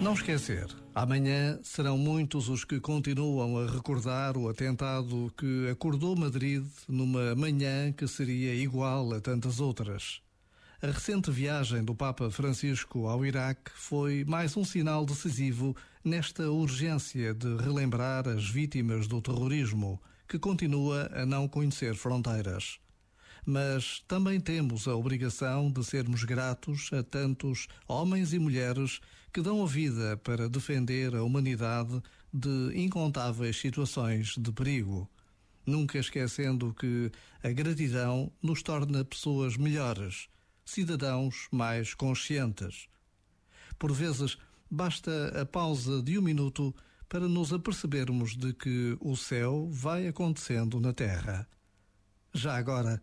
Não esquecer. Amanhã serão muitos os que continuam a recordar o atentado que acordou Madrid numa manhã que seria igual a tantas outras. A recente viagem do Papa Francisco ao Iraque foi mais um sinal decisivo nesta urgência de relembrar as vítimas do terrorismo, que continua a não conhecer fronteiras mas também temos a obrigação de sermos gratos a tantos homens e mulheres que dão a vida para defender a humanidade de incontáveis situações de perigo. Nunca esquecendo que a gratidão nos torna pessoas melhores, cidadãos mais conscientes. Por vezes, basta a pausa de um minuto para nos apercebermos de que o céu vai acontecendo na terra. Já agora,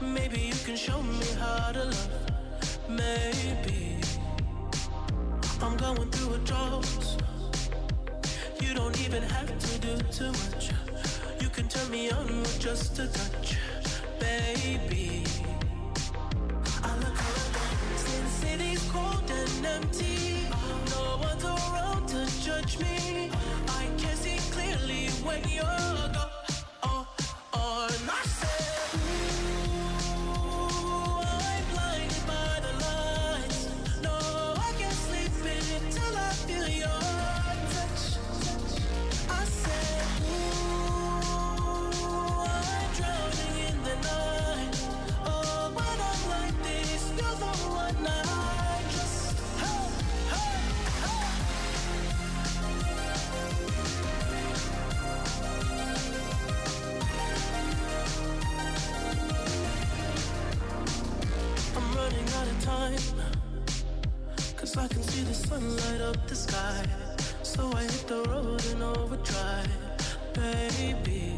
Maybe you can show me how to love. Maybe I'm going through a drought. You don't even have to do too much. You can turn me on with just a touch, baby. I look around since city's cold and empty. Cause I can see the sun light up the sky. So I hit the road in overdrive, baby.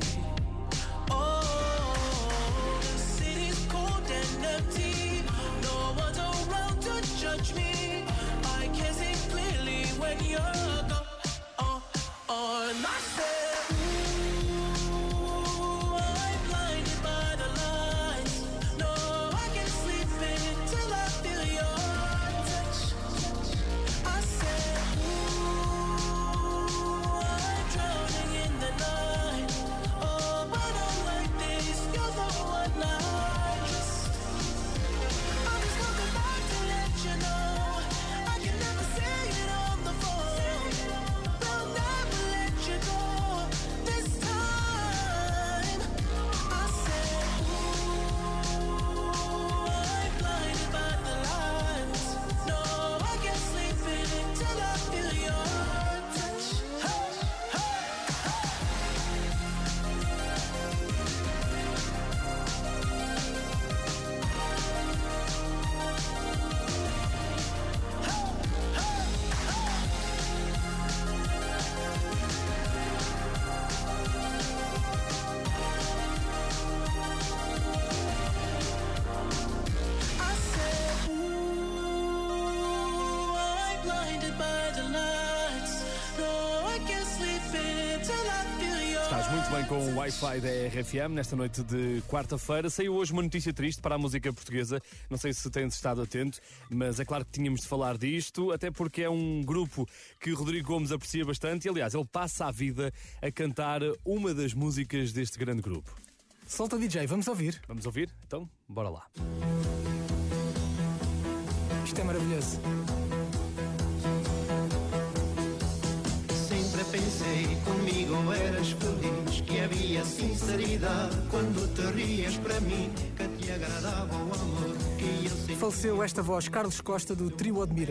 Oh, the city's cold and empty. No one's around to judge me. I can see clearly when you're gone. Oh, oh, and Estás muito bem com o Wi-Fi da RFM nesta noite de quarta-feira. Saiu hoje uma notícia triste para a música portuguesa. Não sei se tens estado atento, mas é claro que tínhamos de falar disto, até porque é um grupo que Rodrigo Gomes aprecia bastante e, aliás, ele passa a vida a cantar uma das músicas deste grande grupo. Solta DJ, vamos ouvir. Vamos ouvir? Então, bora lá. Isto é maravilhoso. pensei comigo eras sinceridade quando te rias para mim Que te agradava o amor que eu Faleceu esta voz, Carlos Costa, do Trio Admira.